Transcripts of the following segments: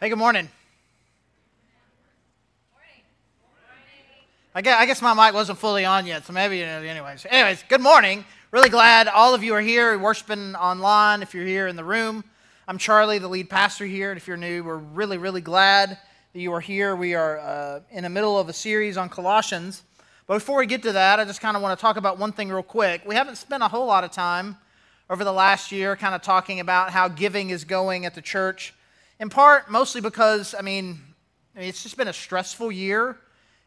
Hey, good morning. I guess, I guess my mic wasn't fully on yet, so maybe, you know, anyways. Anyways, good morning. Really glad all of you are here, worshiping online, if you're here in the room. I'm Charlie, the lead pastor here, and if you're new, we're really, really glad that you are here. We are uh, in the middle of a series on Colossians. But before we get to that, I just kind of want to talk about one thing real quick. We haven't spent a whole lot of time over the last year kind of talking about how giving is going at the church in part mostly because, I mean, it's just been a stressful year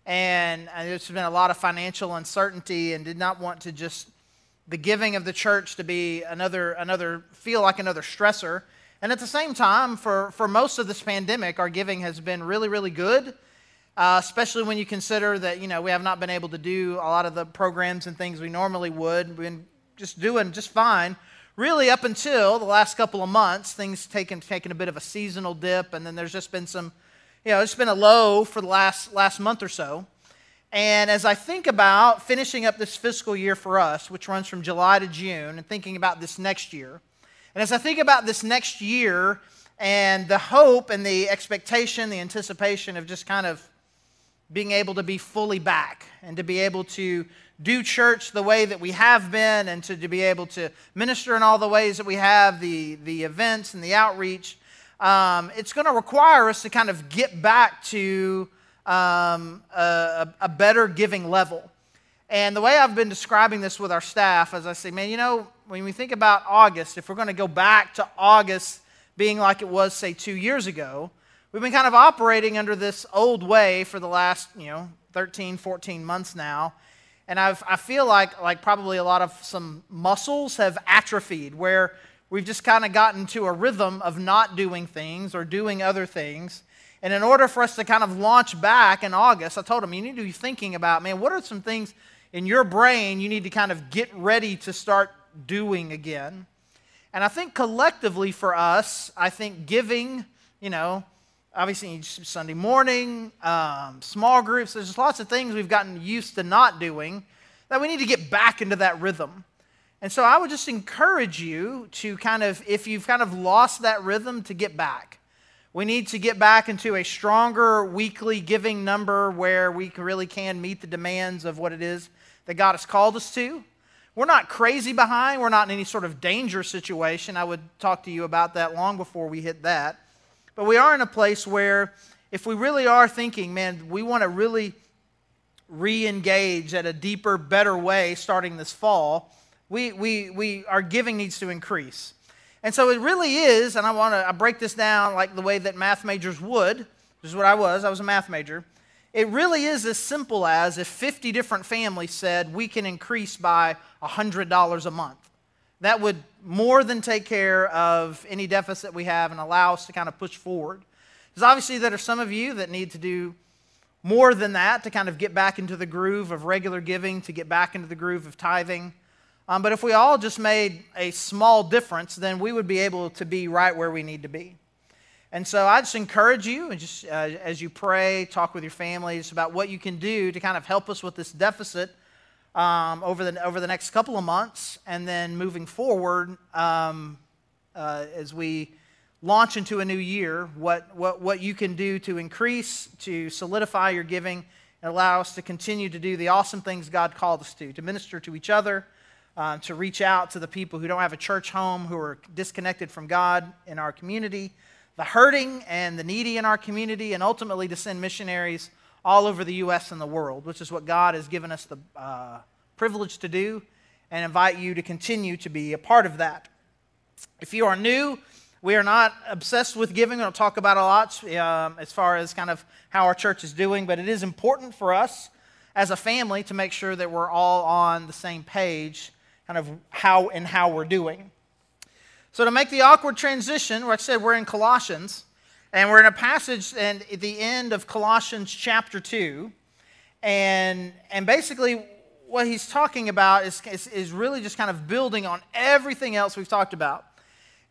and there's been a lot of financial uncertainty and did not want to just the giving of the church to be another, another feel like another stressor. And at the same time, for, for most of this pandemic, our giving has been really, really good. Uh, especially when you consider that you know we have not been able to do a lot of the programs and things we normally would. We've been just doing just fine really up until the last couple of months, things taken taken a bit of a seasonal dip, and then there's just been some, you know, it's been a low for the last last month or so. And as I think about finishing up this fiscal year for us, which runs from July to June, and thinking about this next year, and as I think about this next year and the hope and the expectation, the anticipation of just kind of being able to be fully back and to be able to do church the way that we have been and to, to be able to minister in all the ways that we have, the, the events and the outreach, um, it's going to require us to kind of get back to um, a, a better giving level. And the way I've been describing this with our staff, as I say, man, you know, when we think about August, if we're going to go back to August being like it was, say, two years ago, we've been kind of operating under this old way for the last, you know, 13, 14 months now. And I've, I feel like, like probably a lot of some muscles have atrophied where we've just kind of gotten to a rhythm of not doing things or doing other things. And in order for us to kind of launch back in August, I told him, you need to be thinking about, man, what are some things in your brain you need to kind of get ready to start doing again? And I think collectively for us, I think giving, you know, obviously Sunday morning, um, small groups. There's just lots of things we've gotten used to not doing that we need to get back into that rhythm. And so I would just encourage you to kind of, if you've kind of lost that rhythm, to get back. We need to get back into a stronger weekly giving number where we really can meet the demands of what it is that God has called us to. We're not crazy behind. We're not in any sort of danger situation. I would talk to you about that long before we hit that. But we are in a place where if we really are thinking, man, we want to really re engage at a deeper, better way starting this fall, we, we, we, our giving needs to increase. And so it really is, and I want to I break this down like the way that math majors would. This is what I was, I was a math major. It really is as simple as if 50 different families said we can increase by $100 a month that would more than take care of any deficit we have and allow us to kind of push forward. Because obviously, there are some of you that need to do more than that to kind of get back into the groove of regular giving, to get back into the groove of tithing. Um, but if we all just made a small difference, then we would be able to be right where we need to be. And so I just encourage you, and just uh, as you pray, talk with your families about what you can do to kind of help us with this deficit um, over, the, over the next couple of months, and then moving forward um, uh, as we launch into a new year, what, what, what you can do to increase, to solidify your giving, and allow us to continue to do the awesome things God called us to, to minister to each other, uh, to reach out to the people who don't have a church home, who are disconnected from God in our community, the hurting and the needy in our community, and ultimately to send missionaries all over the U.S. and the world, which is what God has given us the uh, privilege to do, and invite you to continue to be a part of that. If you are new, we are not obsessed with giving. We don't talk about a lot um, as far as kind of how our church is doing, but it is important for us as a family to make sure that we're all on the same page, kind of how and how we're doing. So, to make the awkward transition, like I said, we're in Colossians. And we're in a passage and at the end of Colossians chapter 2. And, and basically, what he's talking about is, is, is, really just kind of building on everything else we've talked about.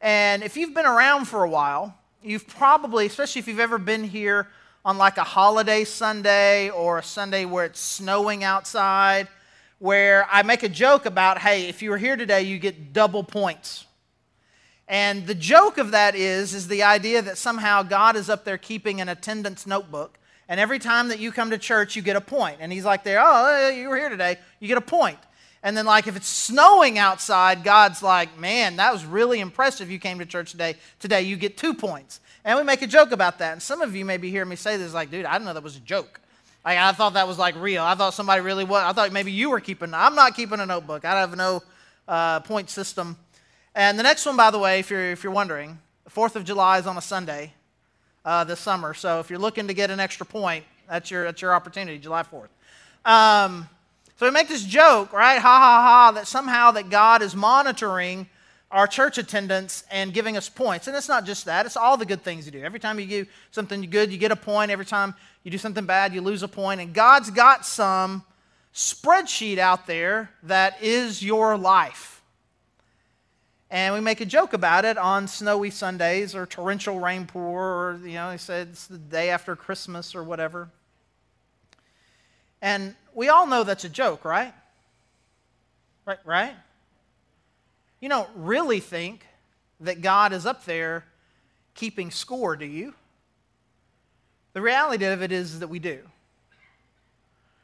And if you've been around for a while, you've probably, especially if you've ever been here on like a holiday Sunday or a Sunday where it's snowing outside, where I make a joke about, hey, if you were here today, you get double points And the joke of that is, is the idea that somehow God is up there keeping an attendance notebook. And every time that you come to church, you get a point. And he's like there, oh, you were here today, you get a point. And then, like, if it's snowing outside, God's like, man, that was really impressive. You came to church today. Today, you get two points. And we make a joke about that. And some of you may be hearing me say this, like, dude, I didn't know that was a joke. Like, I thought that was like real. I thought somebody really was. I thought maybe you were keeping. I'm not keeping a notebook. I have no uh, point system. And the next one, by the way, if you're, if you're wondering, the 4th of July is on a Sunday uh, this summer. So if you're looking to get an extra point, that's your, that's your opportunity, July 4th. Um, so we make this joke, right? Ha ha ha, that somehow that God is monitoring our church attendance and giving us points. And it's not just that, it's all the good things you do. Every time you do something good, you get a point. Every time you do something bad, you lose a point. And God's got some spreadsheet out there that is your life. And we make a joke about it on snowy Sundays or torrential rainpour, or, you know, he said it's the day after Christmas or whatever. And we all know that's a joke, right? Right, right? You don't really think that God is up there keeping score, do you? The reality of it is that we do.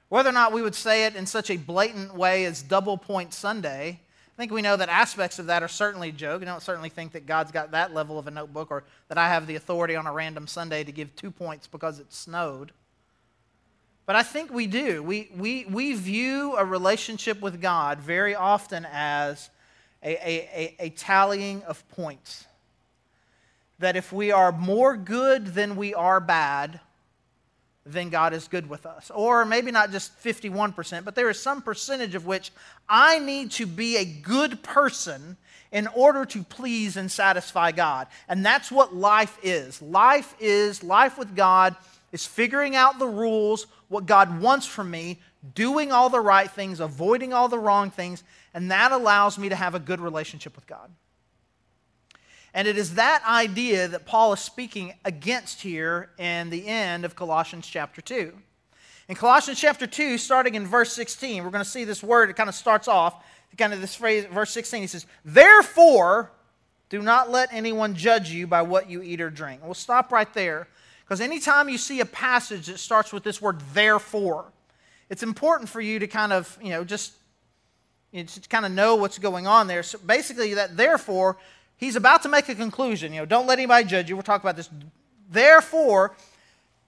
Whether or not we would say it in such a blatant way as double point Sunday, I think we know that aspects of that are certainly a joke. I don't certainly think that God's got that level of a notebook or that I have the authority on a random Sunday to give two points because it snowed. But I think we do. We, we, we view a relationship with God very often as a, a, a, a tallying of points. That if we are more good than we are bad, then God is good with us. Or maybe not just 51%, but there is some percentage of which I need to be a good person in order to please and satisfy God. And that's what life is. Life is, life with God is figuring out the rules, what God wants from me, doing all the right things, avoiding all the wrong things, and that allows me to have a good relationship with God. And it is that idea that Paul is speaking against here in the end of Colossians chapter 2. In Colossians chapter 2, starting in verse 16, we're going to see this word, it kind of starts off, kind of this phrase, verse 16, he says, Therefore, do not let anyone judge you by what you eat or drink. We'll stop right there, because anytime you see a passage that starts with this word, therefore, it's important for you to kind of, you know, just, you know, just kind of know what's going on there. So basically, that therefore he's about to make a conclusion. You know, don't let anybody judge you. We'll talk about this. Therefore,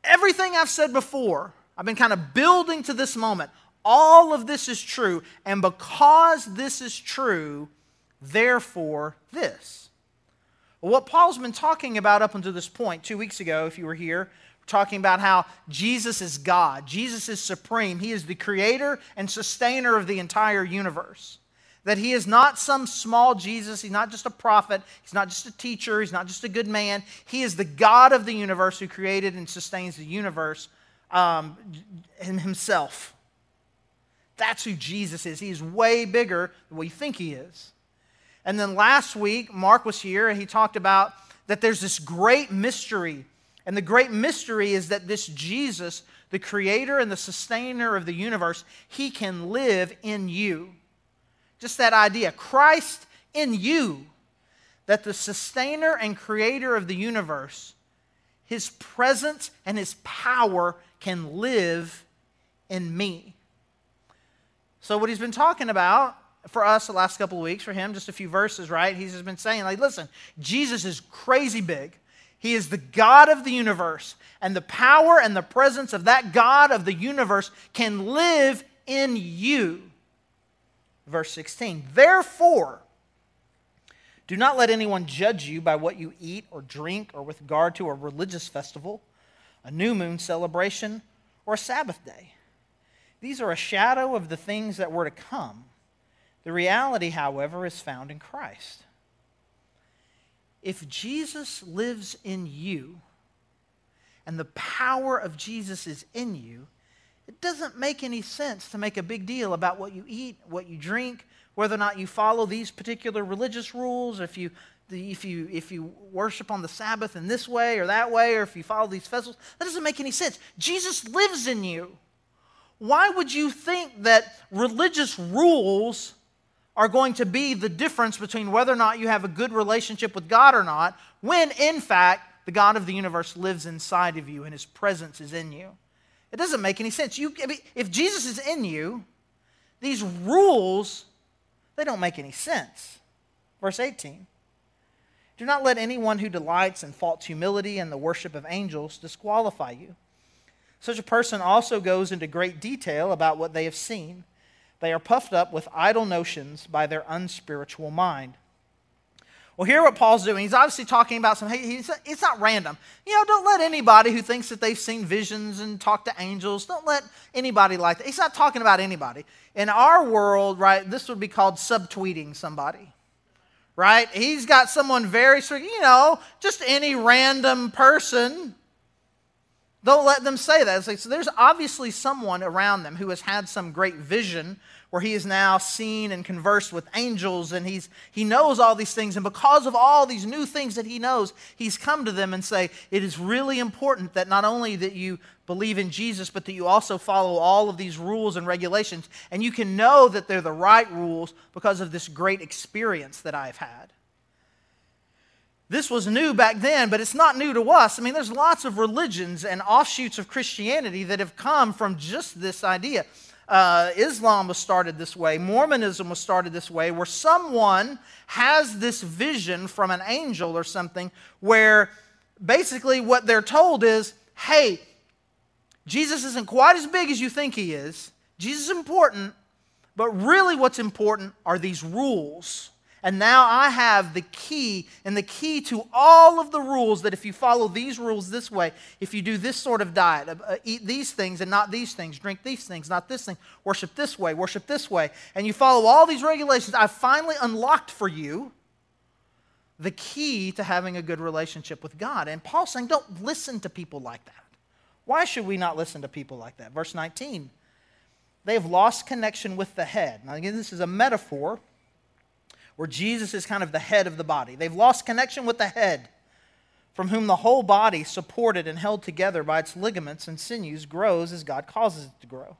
everything I've said before, I've been kind of building to this moment. All of this is true. And because this is true, therefore, this. What Paul's been talking about up until this point, two weeks ago, if you were here, talking about how Jesus is God. Jesus is supreme. He is the creator and sustainer of the entire universe. That he is not some small Jesus. He's not just a prophet. He's not just a teacher. He's not just a good man. He is the God of the universe who created and sustains the universe um, himself. That's who Jesus is. He's way bigger than we think he is. And then last week, Mark was here and he talked about that there's this great mystery. And the great mystery is that this Jesus, the creator and the sustainer of the universe, he can live in you. Just that idea Christ in you, that the sustainer and creator of the universe, his presence and his power can live in me. So, what he's been talking about for us the last couple of weeks, for him, just a few verses, right? He's just been saying, like, listen, Jesus is crazy big. He is the God of the universe, and the power and the presence of that God of the universe can live in you verse 16. Therefore, do not let anyone judge you by what you eat or drink or with regard to a religious festival, a new moon celebration, or a Sabbath day. These are a shadow of the things that were to come. The reality, however, is found in Christ. If Jesus lives in you and the power of Jesus is in you, it doesn't make any sense to make a big deal about what you eat, what you drink, whether or not you follow these particular religious rules, if you, if you, if you worship on the Sabbath in this way or that way, or if you follow these festivals. That doesn't make any sense. Jesus lives in you. Why would you think that religious rules are going to be the difference between whether or not you have a good relationship with God or not, when in fact the God of the universe lives inside of you and his presence is in you. It doesn't make any sense. You, if Jesus is in you, these rules, they don't make any sense. Verse 18 Do not let anyone who delights in false humility and the worship of angels disqualify you. Such a person also goes into great detail about what they have seen. They are puffed up with idle notions by their unspiritual mind. Well, hear what Paul's doing. He's obviously talking about some, he's, it's not random. You know, don't let anybody who thinks that they've seen visions and talked to angels, don't let anybody like that. He's not talking about anybody. In our world, right, this would be called subtweeting somebody, right? He's got someone very, you know, just any random person don't let them say that. Like, so there's obviously someone around them who has had some great vision where he is now seen and conversed with angels and he's, he knows all these things. And because of all these new things that he knows, he's come to them and say, it is really important that not only that you believe in Jesus, but that you also follow all of these rules and regulations. And you can know that they're the right rules because of this great experience that I've had. This was new back then, but it's not new to us. I mean, there's lots of religions and offshoots of Christianity that have come from just this idea. Uh, Islam was started this way, Mormonism was started this way, where someone has this vision from an angel or something where basically what they're told is hey, Jesus isn't quite as big as you think he is. Jesus is important, but really what's important are these rules and now I have the key, and the key to all of the rules that if you follow these rules this way, if you do this sort of diet, uh, eat these things and not these things, drink these things, not this thing, worship this way, worship this way, and you follow all these regulations, I've finally unlocked for you the key to having a good relationship with God. And Paul's saying, don't listen to people like that. Why should we not listen to people like that? Verse 19. They have lost connection with the head. Now, again, this is a metaphor where Jesus is kind of the head of the body. They've lost connection with the head, from whom the whole body, supported and held together by its ligaments and sinews, grows as God causes it to grow.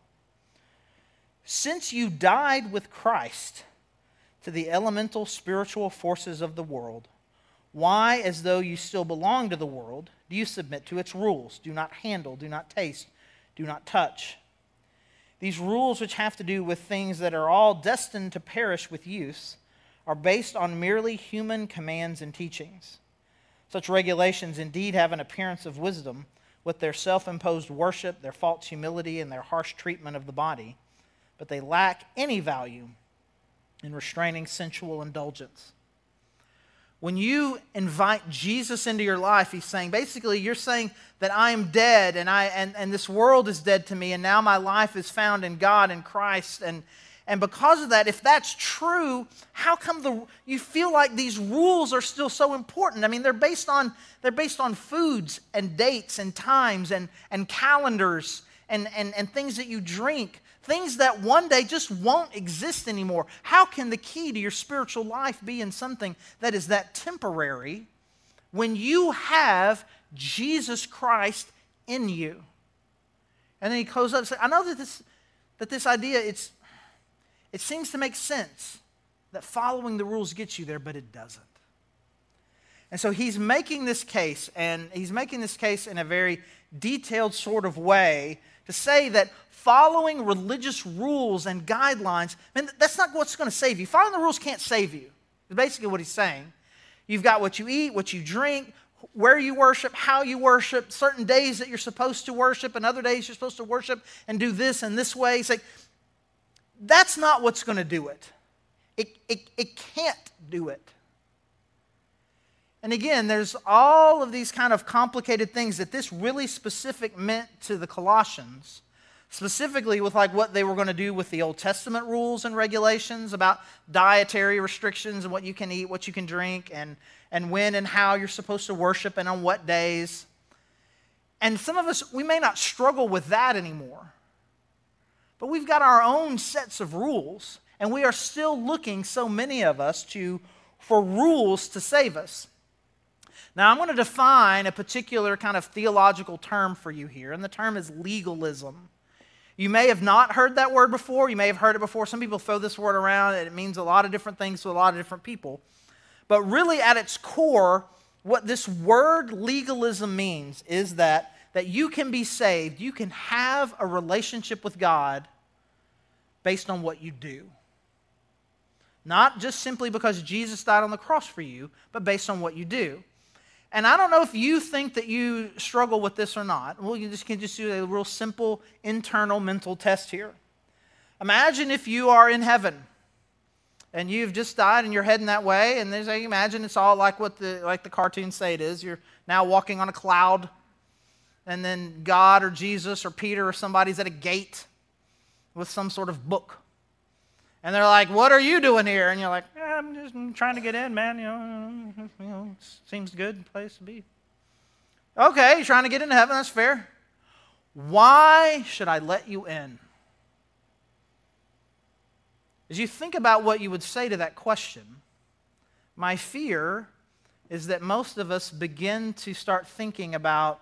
Since you died with Christ to the elemental spiritual forces of the world, why, as though you still belong to the world, do you submit to its rules? Do not handle, do not taste, do not touch. These rules, which have to do with things that are all destined to perish with use, are based on merely human commands and teachings. Such regulations indeed have an appearance of wisdom with their self imposed worship, their false humility, and their harsh treatment of the body, but they lack any value in restraining sensual indulgence. When you invite Jesus into your life, he's saying basically, you're saying that I am dead and, I, and, and this world is dead to me, and now my life is found in God and Christ. And, and because of that, if that's true, how come the, you feel like these rules are still so important? I mean, they're based on, they're based on foods and dates and times and, and calendars and, and, and things that you drink, things that one day just won't exist anymore. How can the key to your spiritual life be in something that is that temporary when you have Jesus Christ in you? And then he closes up and says, I know that this, that this idea, it's, it seems to make sense that following the rules gets you there, but it doesn't. And so he's making this case, and he's making this case in a very detailed sort of way to say that following religious rules and guidelines, man, that's not what's going to save you. Following the rules can't save you. Is basically what he's saying. You've got what you eat, what you drink, where you worship, how you worship, certain days that you're supposed to worship, and other days you're supposed to worship and do this and this way. He's like, that's not what's going to do it. It, it. it can't do it. And again, there's all of these kind of complicated things that this really specific meant to the Colossians, specifically with like what they were going to do with the Old Testament rules and regulations about dietary restrictions and what you can eat, what you can drink, and, and when and how you're supposed to worship and on what days. And some of us, we may not struggle with that anymore. But we've got our own sets of rules, and we are still looking, so many of us, to, for rules to save us. Now, I'm going to define a particular kind of theological term for you here, and the term is legalism. You may have not heard that word before. You may have heard it before. Some people throw this word around, and it means a lot of different things to a lot of different people. But really, at its core, what this word legalism means is that, that you can be saved, you can have a relationship with God based on what you do. Not just simply because Jesus died on the cross for you, but based on what you do. And I don't know if you think that you struggle with this or not. Well, you just can just do a real simple internal mental test here. Imagine if you are in heaven and you've just died and you're heading that way, and there's imagine it's all like what the like the cartoons say it is. You're now walking on a cloud, and then God or Jesus or Peter or somebody's at a gate with some sort of book. And they're like, What are you doing here? And you're like, yeah, I'm just trying to get in, man. You know, you know seems a good place to be. Okay, you're trying to get into heaven. That's fair. Why should I let you in? As you think about what you would say to that question, my fear is that most of us begin to start thinking about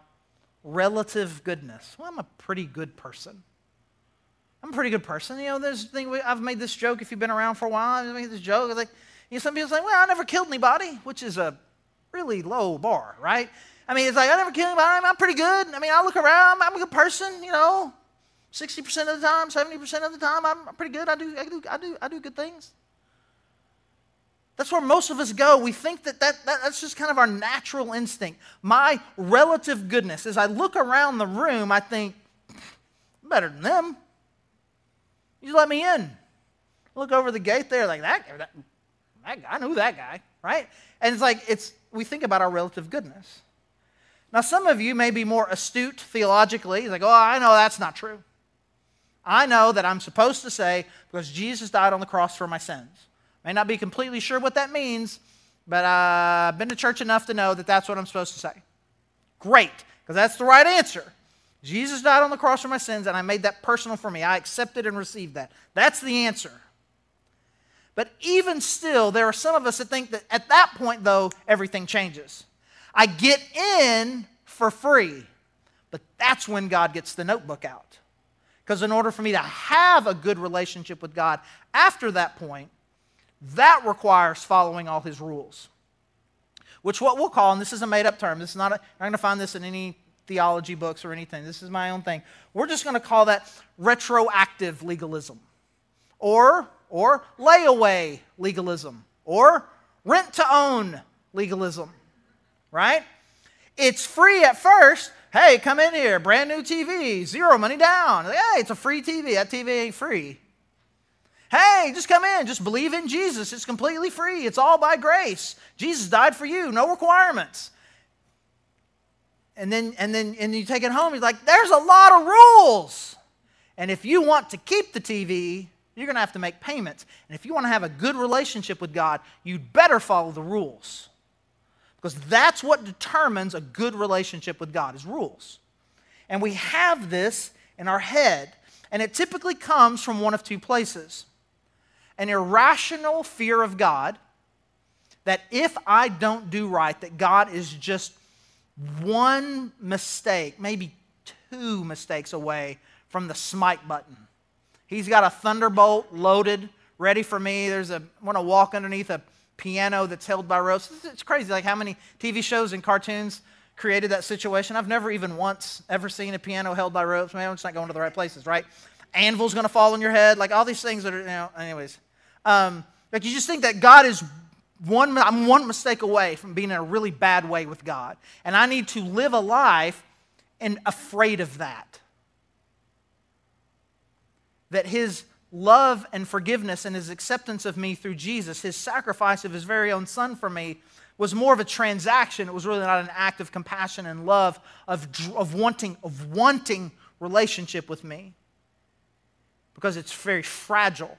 relative goodness. Well, I'm a pretty good person. I'm a pretty good person. You know, there's I've made this joke. If you've been around for a while, I've made this joke. Like, you know, some people say, "Well, I never killed anybody," which is a really low bar, right? I mean, it's like I never killed anybody. I'm pretty good. I mean, I look around. I'm a good person. You know, sixty percent of the time, seventy percent of the time, I'm pretty good. I do, I do, I do, I do good things. That's where most of us go. We think that, that, that that's just kind of our natural instinct. My relative goodness. As I look around the room, I think, better than them. You let me in. Look over the gate there, like that, that, that guy, I knew that guy, right? And it's like it's we think about our relative goodness. Now, some of you may be more astute theologically. It's like, oh, I know that's not true. I know that I'm supposed to say, because Jesus died on the cross for my sins. May not be completely sure what that means, but I've been to church enough to know that that's what I'm supposed to say. Great, because that's the right answer. Jesus died on the cross for my sins, and I made that personal for me. I accepted and received that. That's the answer. But even still, there are some of us that think that at that point, though, everything changes. I get in for free, but that's when God gets the notebook out. Because in order for me to have a good relationship with God after that point, that requires following all his rules. Which what we'll call, and this is a made up term, this is not, a, not going to find this in any theology books or anything. This is my own thing. We're just going to call that retroactive legalism or, or layaway legalism or rent to own legalism, right? It's free at first. Hey, come in here, brand new TV, zero money down. Hey, it's a free TV. That TV ain't free. Hey, just come in, just believe in Jesus. It's completely free. It's all by grace. Jesus died for you, no requirements. And then and then and you take it home. He's like there's a lot of rules. And if you want to keep the tv you're going to have to make payments. And if you want to have a good relationship with god you'd better follow the rules. Because that's what determines a good relationship with god is rules. And we have this in our head. And it typically comes from one of two places an irrational fear of god that if i don't do right that god is just one mistake, maybe two mistakes away from the smite button. He's got a thunderbolt loaded, ready for me. There's a, I want to walk underneath a piano that's held by ropes. It's crazy, like how many TV shows and cartoons created that situation. I've never even once ever seen a piano held by ropes. Man, I'm just not going to the right places, right? Anvil's going to fall on your head, like all these things that are, you know, anyways. Um, like you just think that God is one, I'm one mistake away from being in a really bad way with God. And I need to live a life and afraid of that. That His love and forgiveness and His acceptance of me through Jesus, His sacrifice of His very own Son for me, was more of a transaction. It was really not an act of compassion and love, of, of, wanting, of wanting relationship with me. Because it's very fragile,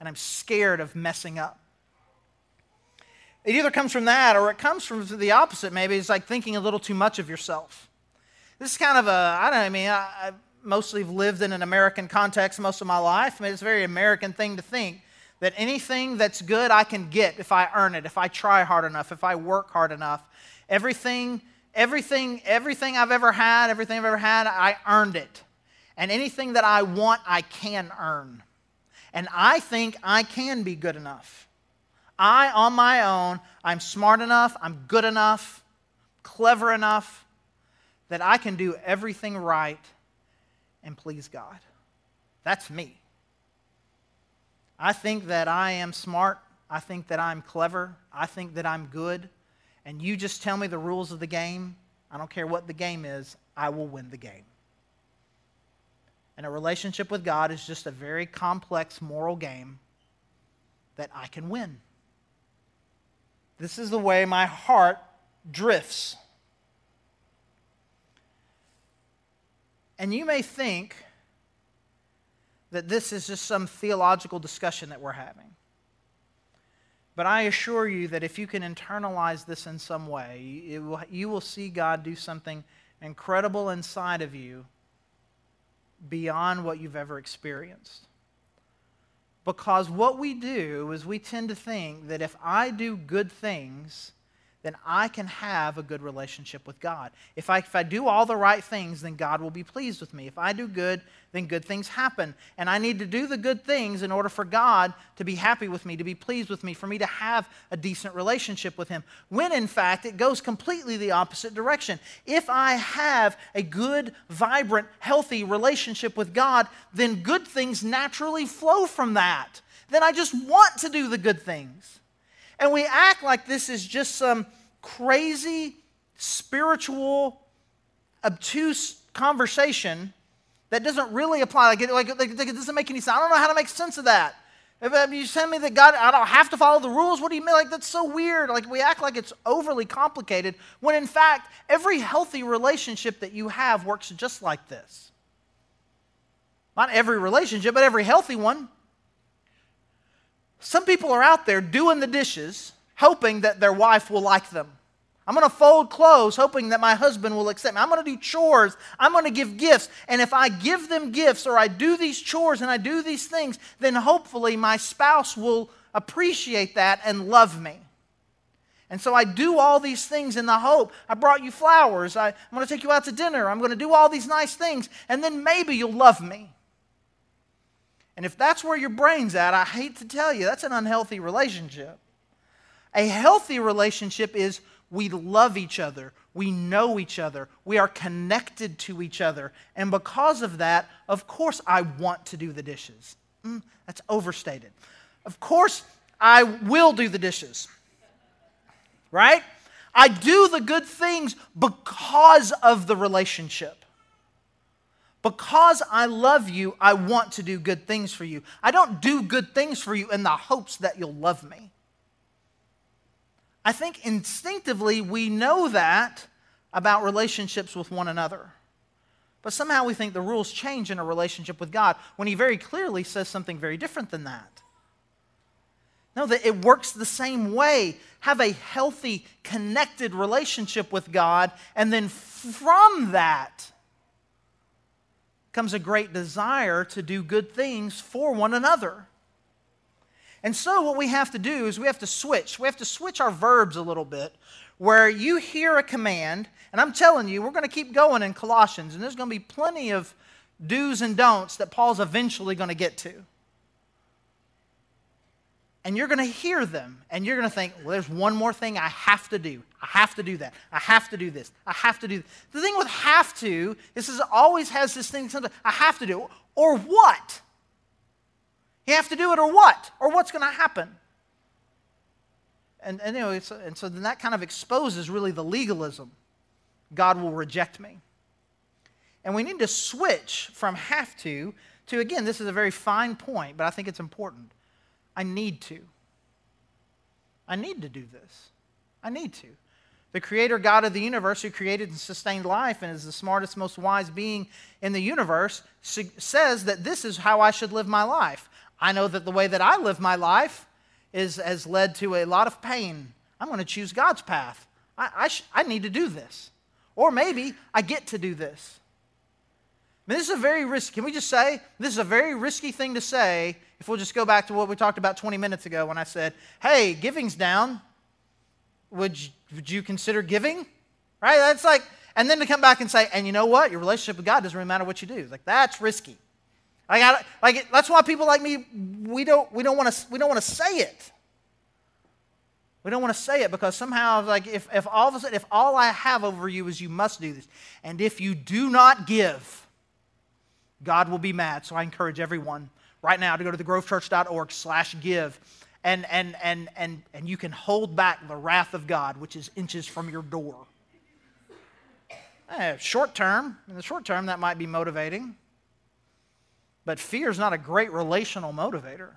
and I'm scared of messing up. It either comes from that or it comes from the opposite. Maybe it's like thinking a little too much of yourself. This is kind of a, I don't know, I mean, I, I mostly have lived in an American context most of my life. I mean, it's a very American thing to think that anything that's good I can get if I earn it, if I try hard enough, if I work hard enough. Everything, everything, everything I've ever had, everything I've ever had, I earned it. And anything that I want, I can earn. And I think I can be good enough. I, on my own, I'm smart enough, I'm good enough, clever enough that I can do everything right and please God. That's me. I think that I am smart. I think that I'm clever. I think that I'm good. And you just tell me the rules of the game. I don't care what the game is, I will win the game. And a relationship with God is just a very complex moral game that I can win. This is the way my heart drifts. And you may think that this is just some theological discussion that we're having. But I assure you that if you can internalize this in some way, will, you will see God do something incredible inside of you beyond what you've ever experienced. Because what we do is we tend to think that if I do good things, then I can have a good relationship with God. If I, if I do all the right things, then God will be pleased with me. If I do good, then good things happen. And I need to do the good things in order for God to be happy with me, to be pleased with me, for me to have a decent relationship with Him. When in fact, it goes completely the opposite direction. If I have a good, vibrant, healthy relationship with God, then good things naturally flow from that. Then I just want to do the good things. And we act like this is just some crazy, spiritual, obtuse conversation that doesn't really apply. Like it, like, it doesn't make any sense. I don't know how to make sense of that. If you tell me that God, I don't have to follow the rules, what do you mean? Like, that's so weird. Like, we act like it's overly complicated when, in fact, every healthy relationship that you have works just like this. Not every relationship, but every healthy one. Some people are out there doing the dishes, hoping that their wife will like them. I'm going to fold clothes, hoping that my husband will accept me. I'm going to do chores. I'm going to give gifts. And if I give them gifts or I do these chores and I do these things, then hopefully my spouse will appreciate that and love me. And so I do all these things in the hope. I brought you flowers. I, am going to take you out to dinner. I'm going to do all these nice things. And then maybe you'll love me. And if that's where your brain's at, I hate to tell you, that's an unhealthy relationship. A healthy relationship is we love each other, we know each other, we are connected to each other. And because of that, of course, I want to do the dishes. Mm, that's overstated. Of course, I will do the dishes. Right? I do the good things because of the relationship. Because I love you, I want to do good things for you. I don't do good things for you in the hopes that you'll love me. I think instinctively we know that about relationships with one another. But somehow we think the rules change in a relationship with God when He very clearly says something very different than that. No, that it works the same way. Have a healthy, connected relationship with God, and then from that, comes a great desire to do good things for one another. And so, what we have to do is we have to switch. We have to switch our verbs a little bit where you hear a command, and I'm telling you, we're going to keep going in Colossians, and there's going to be plenty of do's and don'ts that Paul's eventually going to get to and you're going to hear them and you're going to think, well, there's one more thing I have to do. I have to do that. I have to do this. I have to do this. The thing with have to, this is always has this thing, I have to do, or what? You have to do it or what? Or what's going to happen? And, and, anyway, so, and so then that kind of exposes really the legalism. God will reject me. And we need to switch from have to to, again, this is a very fine point, but I think it's important I need to. I need to do this. I need to. The creator God of the universe, who created and sustained life and is the smartest, most wise being in the universe, says that this is how I should live my life. I know that the way that I live my life is, has led to a lot of pain. I'm going to choose God's path. I, I, sh- I need to do this. Or maybe I get to do this. I mean, this is a very risky, can we just say, this is a very risky thing to say if we'll just go back to what we talked about 20 minutes ago when I said, hey, giving's down. Would you, would you consider giving? Right? That's like, And then to come back and say, and you know what? Your relationship with God doesn't really matter what you do. Like, that's risky. I got like that's why people like me we don't we don't want to we don't want to say it. We don't want to say it because somehow like if, if all of a sudden if all I have over you is you must do this, and if you do not give, God will be mad. So I encourage everyone right now to go to thegrovechurch.org slash give and and and and and you can hold back the wrath of God, which is inches from your door. Eh, short term, in the short term, that might be motivating. But fear is not a great relational motivator.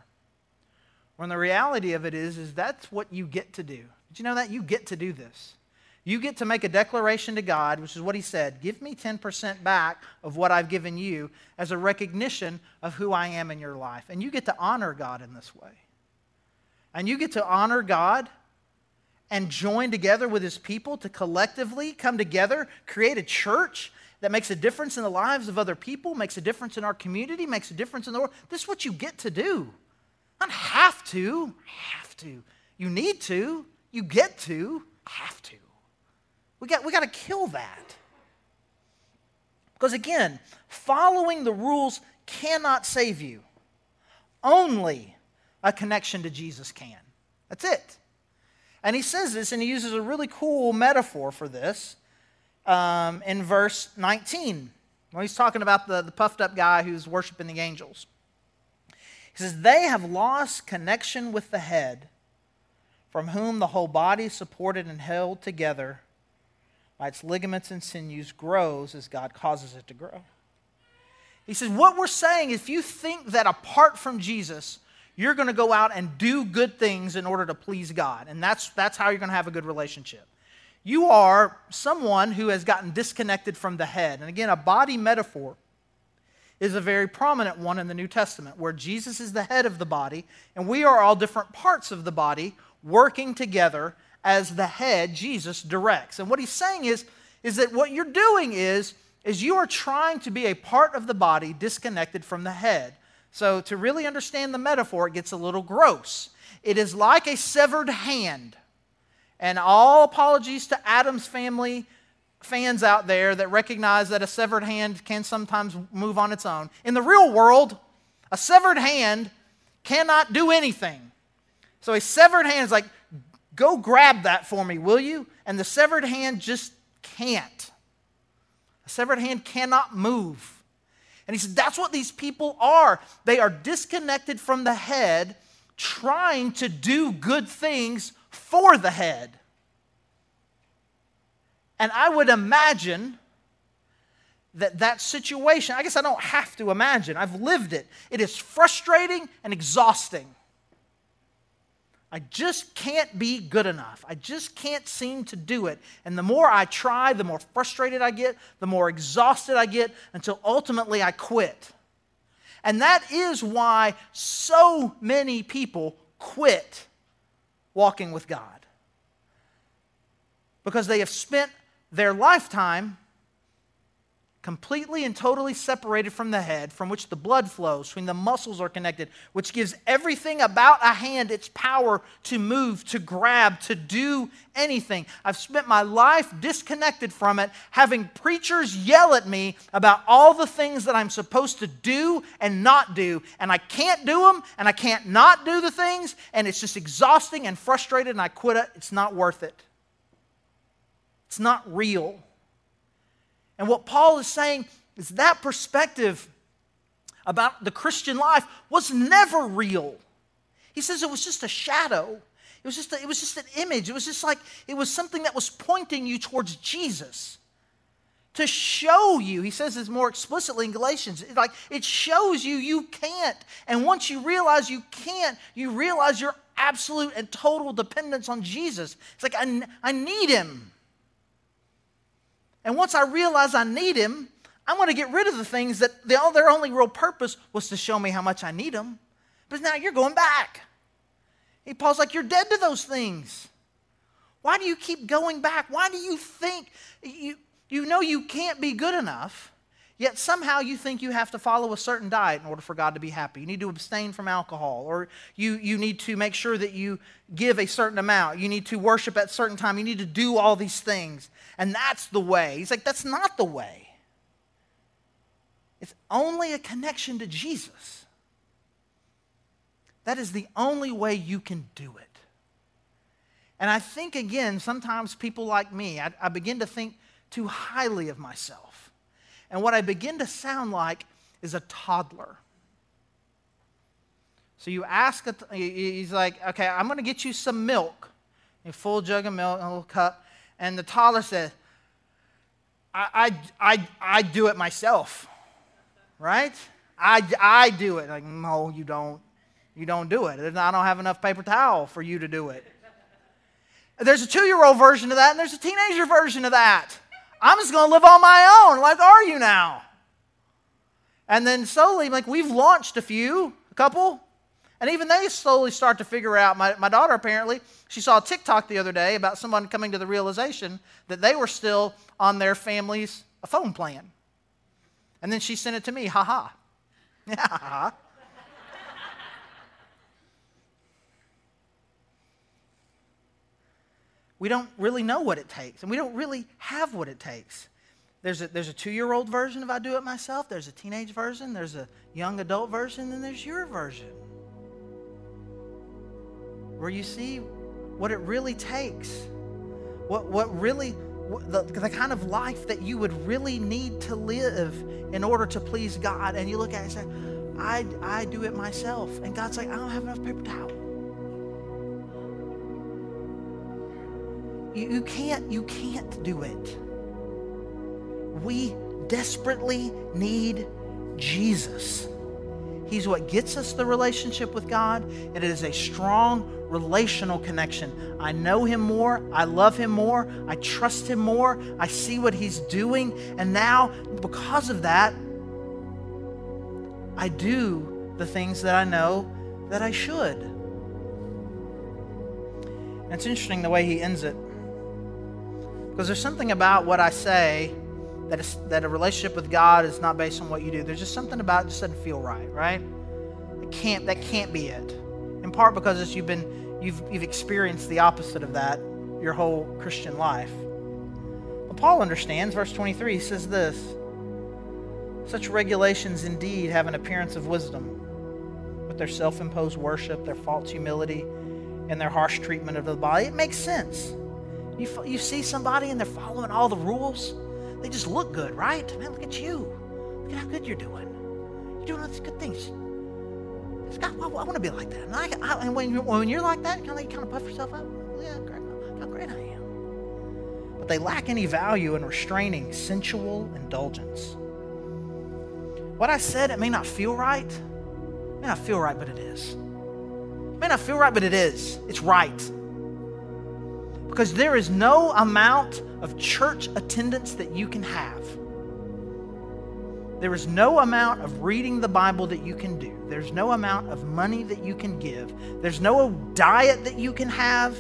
When the reality of it is, is that's what you get to do. Did you know that? You get to do this. You get to make a declaration to God, which is what he said give me 10% back of what I've given you as a recognition of who I am in your life. And you get to honor God in this way. And you get to honor God and join together with his people to collectively come together, create a church that makes a difference in the lives of other people, makes a difference in our community, makes a difference in the world. This is what you get to do. Not have to, I have to. You need to, you get to, have to. We got, we got to kill that. Because again, following the rules cannot save you. Only a connection to Jesus can. That's it. And he says this, and he uses a really cool metaphor for this um, in verse 19. When he's talking about the, the puffed up guy who's worshiping the angels. He says, They have lost connection with the head, from whom the whole body, supported and held together by its ligaments and sinews, grows as God causes it to grow. He says, What we're saying, if you think that apart from Jesus, you're going to go out and do good things in order to please God, and that's, that's how you're going to have a good relationship you are someone who has gotten disconnected from the head. And again, a body metaphor is a very prominent one in the New Testament, where Jesus is the head of the body, and we are all different parts of the body working together as the head Jesus directs. And what he's saying is, is that what you're doing is, is you are trying to be a part of the body disconnected from the head. So to really understand the metaphor, it gets a little gross. It is like a severed hand and all apologies to Addams Family fans out there that recognize that a severed hand can sometimes move on its own. In the real world, a severed hand cannot do anything. So a severed hand is like, go grab that for me, will you? And the severed hand just can't. A severed hand cannot move. And he said, that's what these people are. They are disconnected from the head, trying to do good things for the head. And I would imagine that that situation, I guess I don't have to imagine, I've lived it. It is frustrating and exhausting. I just can't be good enough. I just can't seem to do it. And the more I try, the more frustrated I get, the more exhausted I get, until ultimately I quit. And that is why so many people quit walking with God. Because they have spent their lifetime completely and totally separated from the head, from which the blood flows, from the muscles are connected, which gives everything about a hand its power to move, to grab, to do anything. I've spent my life disconnected from it, having preachers yell at me about all the things that I'm supposed to do and not do, and I can't do them, and I can't not do the things, and it's just exhausting and frustrated, and I quit it. It's not worth it. It's not real. And what Paul is saying is that perspective about the Christian life was never real. He says it was just a shadow. It was just, a, it was just an image. It was just like it was something that was pointing you towards Jesus. To show you, he says this more explicitly in Galatians, it like it shows you you can't. And once you realize you can't, you realize your absolute and total dependence on Jesus. It's like, I, I need him. And once I realize I need Him, I'm going to get rid of the things that their only real purpose was to show me how much I need Him. But now you're going back. He Paul's like, You're dead to those things. Why do you keep going back? Why do you think you, you know you can't be good enough? Yet somehow you think you have to follow a certain diet in order for God to be happy. You need to abstain from alcohol, or you, you need to make sure that you give a certain amount. You need to worship at a certain time. You need to do all these things. And that's the way. He's like, that's not the way. It's only a connection to Jesus. That is the only way you can do it. And I think, again, sometimes people like me, I, I begin to think too highly of myself. And what I begin to sound like is a toddler. So you ask, he's like, okay, I'm going to get you some milk, a full jug of milk, a little cup. And the toddler says, I, I, I, I do it myself, right? I, I do it. Like, no, you don't. You don't do it. I don't have enough paper towel for you to do it. There's a two year old version of that, and there's a teenager version of that. I'm just going to live on my own. Like, are you now? And then slowly, like, we've launched a few, a couple, and even they slowly start to figure out. My, my daughter, apparently, she saw a TikTok the other day about someone coming to the realization that they were still on their family's phone plan. And then she sent it to me, ha ha. We don't really know what it takes, and we don't really have what it takes. There's a, there's a two year old version of I Do It Myself, there's a teenage version, there's a young adult version, and there's your version. Where you see what it really takes, what, what really, the, the kind of life that you would really need to live in order to please God. And you look at it and say, I, I do it myself. And God's like, I don't have enough paper towel. You, you can't, you can't do it. We desperately need Jesus. He's what gets us the relationship with God. And it is a strong relational connection. I know Him more. I love Him more. I trust Him more. I see what He's doing. And now, because of that, I do the things that I know that I should. And it's interesting the way He ends it. Because there's something about what I say that, is, that a relationship with God is not based on what you do. There's just something about it just doesn't feel right, right? It can't, that can't be it. In part because you've, been, you've, you've experienced the opposite of that your whole Christian life. But Paul understands, verse 23, he says this Such regulations indeed have an appearance of wisdom, with their self imposed worship, their false humility, and their harsh treatment of the body. It makes sense. You, you see somebody and they're following all the rules. They just look good, right? Man, look at you. Look at how good you're doing. You're doing all these good things. God, I, I want to be like that. And, I, I, and when, you're, when you're like that, kind of, you kind of puff yourself up. Yeah, great, how great I am. But they lack any value in restraining sensual indulgence. What I said, it may not feel right. It may not feel right, but it is. It may not feel right, but it is. It's right. Because there is no amount of church attendance that you can have. There is no amount of reading the Bible that you can do. There's no amount of money that you can give. There's no diet that you can have.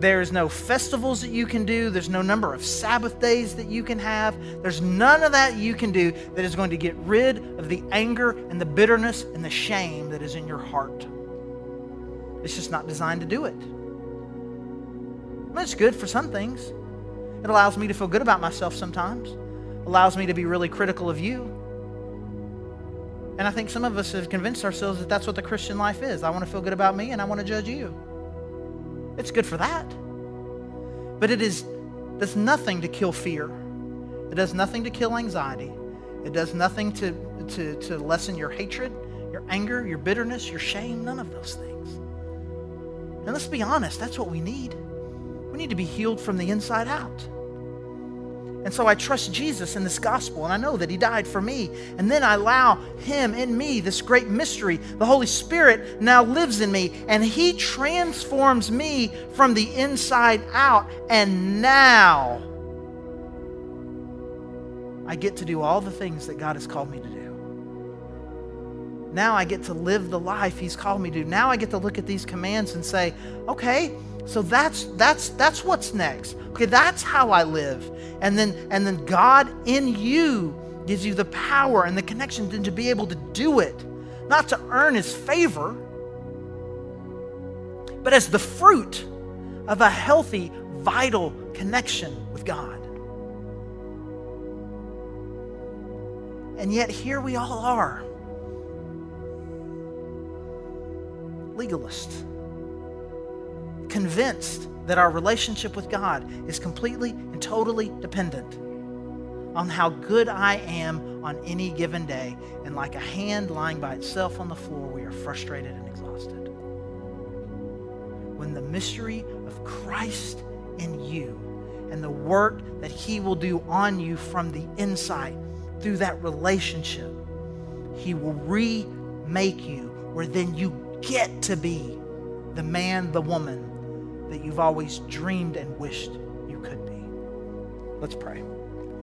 There's no festivals that you can do. There's no number of Sabbath days that you can have. There's none of that you can do that is going to get rid of the anger and the bitterness and the shame that is in your heart. It's just not designed to do it. It's good for some things. It allows me to feel good about myself sometimes. Allows me to be really critical of you. And I think some of us have convinced ourselves that that's what the Christian life is. I want to feel good about me and I want to judge you. It's good for that. But it is does nothing to kill fear. It does nothing to kill anxiety. It does nothing to, to, to lessen your hatred, your anger, your bitterness, your shame, none of those things. And let's be honest, that's what we need. We need to be healed from the inside out. And so I trust Jesus in this gospel, and I know that He died for me. And then I allow Him in me, this great mystery. The Holy Spirit now lives in me, and He transforms me from the inside out. And now I get to do all the things that God has called me to do. Now I get to live the life He's called me to. Now I get to look at these commands and say, okay, so that's that's that's what's next. Okay, that's how I live. And then and then God in you gives you the power and the connection to be able to do it, not to earn his favor, but as the fruit of a healthy, vital connection with God. And yet, here we all are legalists, convinced that our relationship with God is completely and totally dependent on how good I am on any given day. And like a hand lying by itself on the floor, we are frustrated and exhausted. When the mystery of Christ in you and the work that He will do on you from the inside through that relationship, He will remake you where then you get to be the man, the woman that you've always dreamed and wished you could be. Let's pray.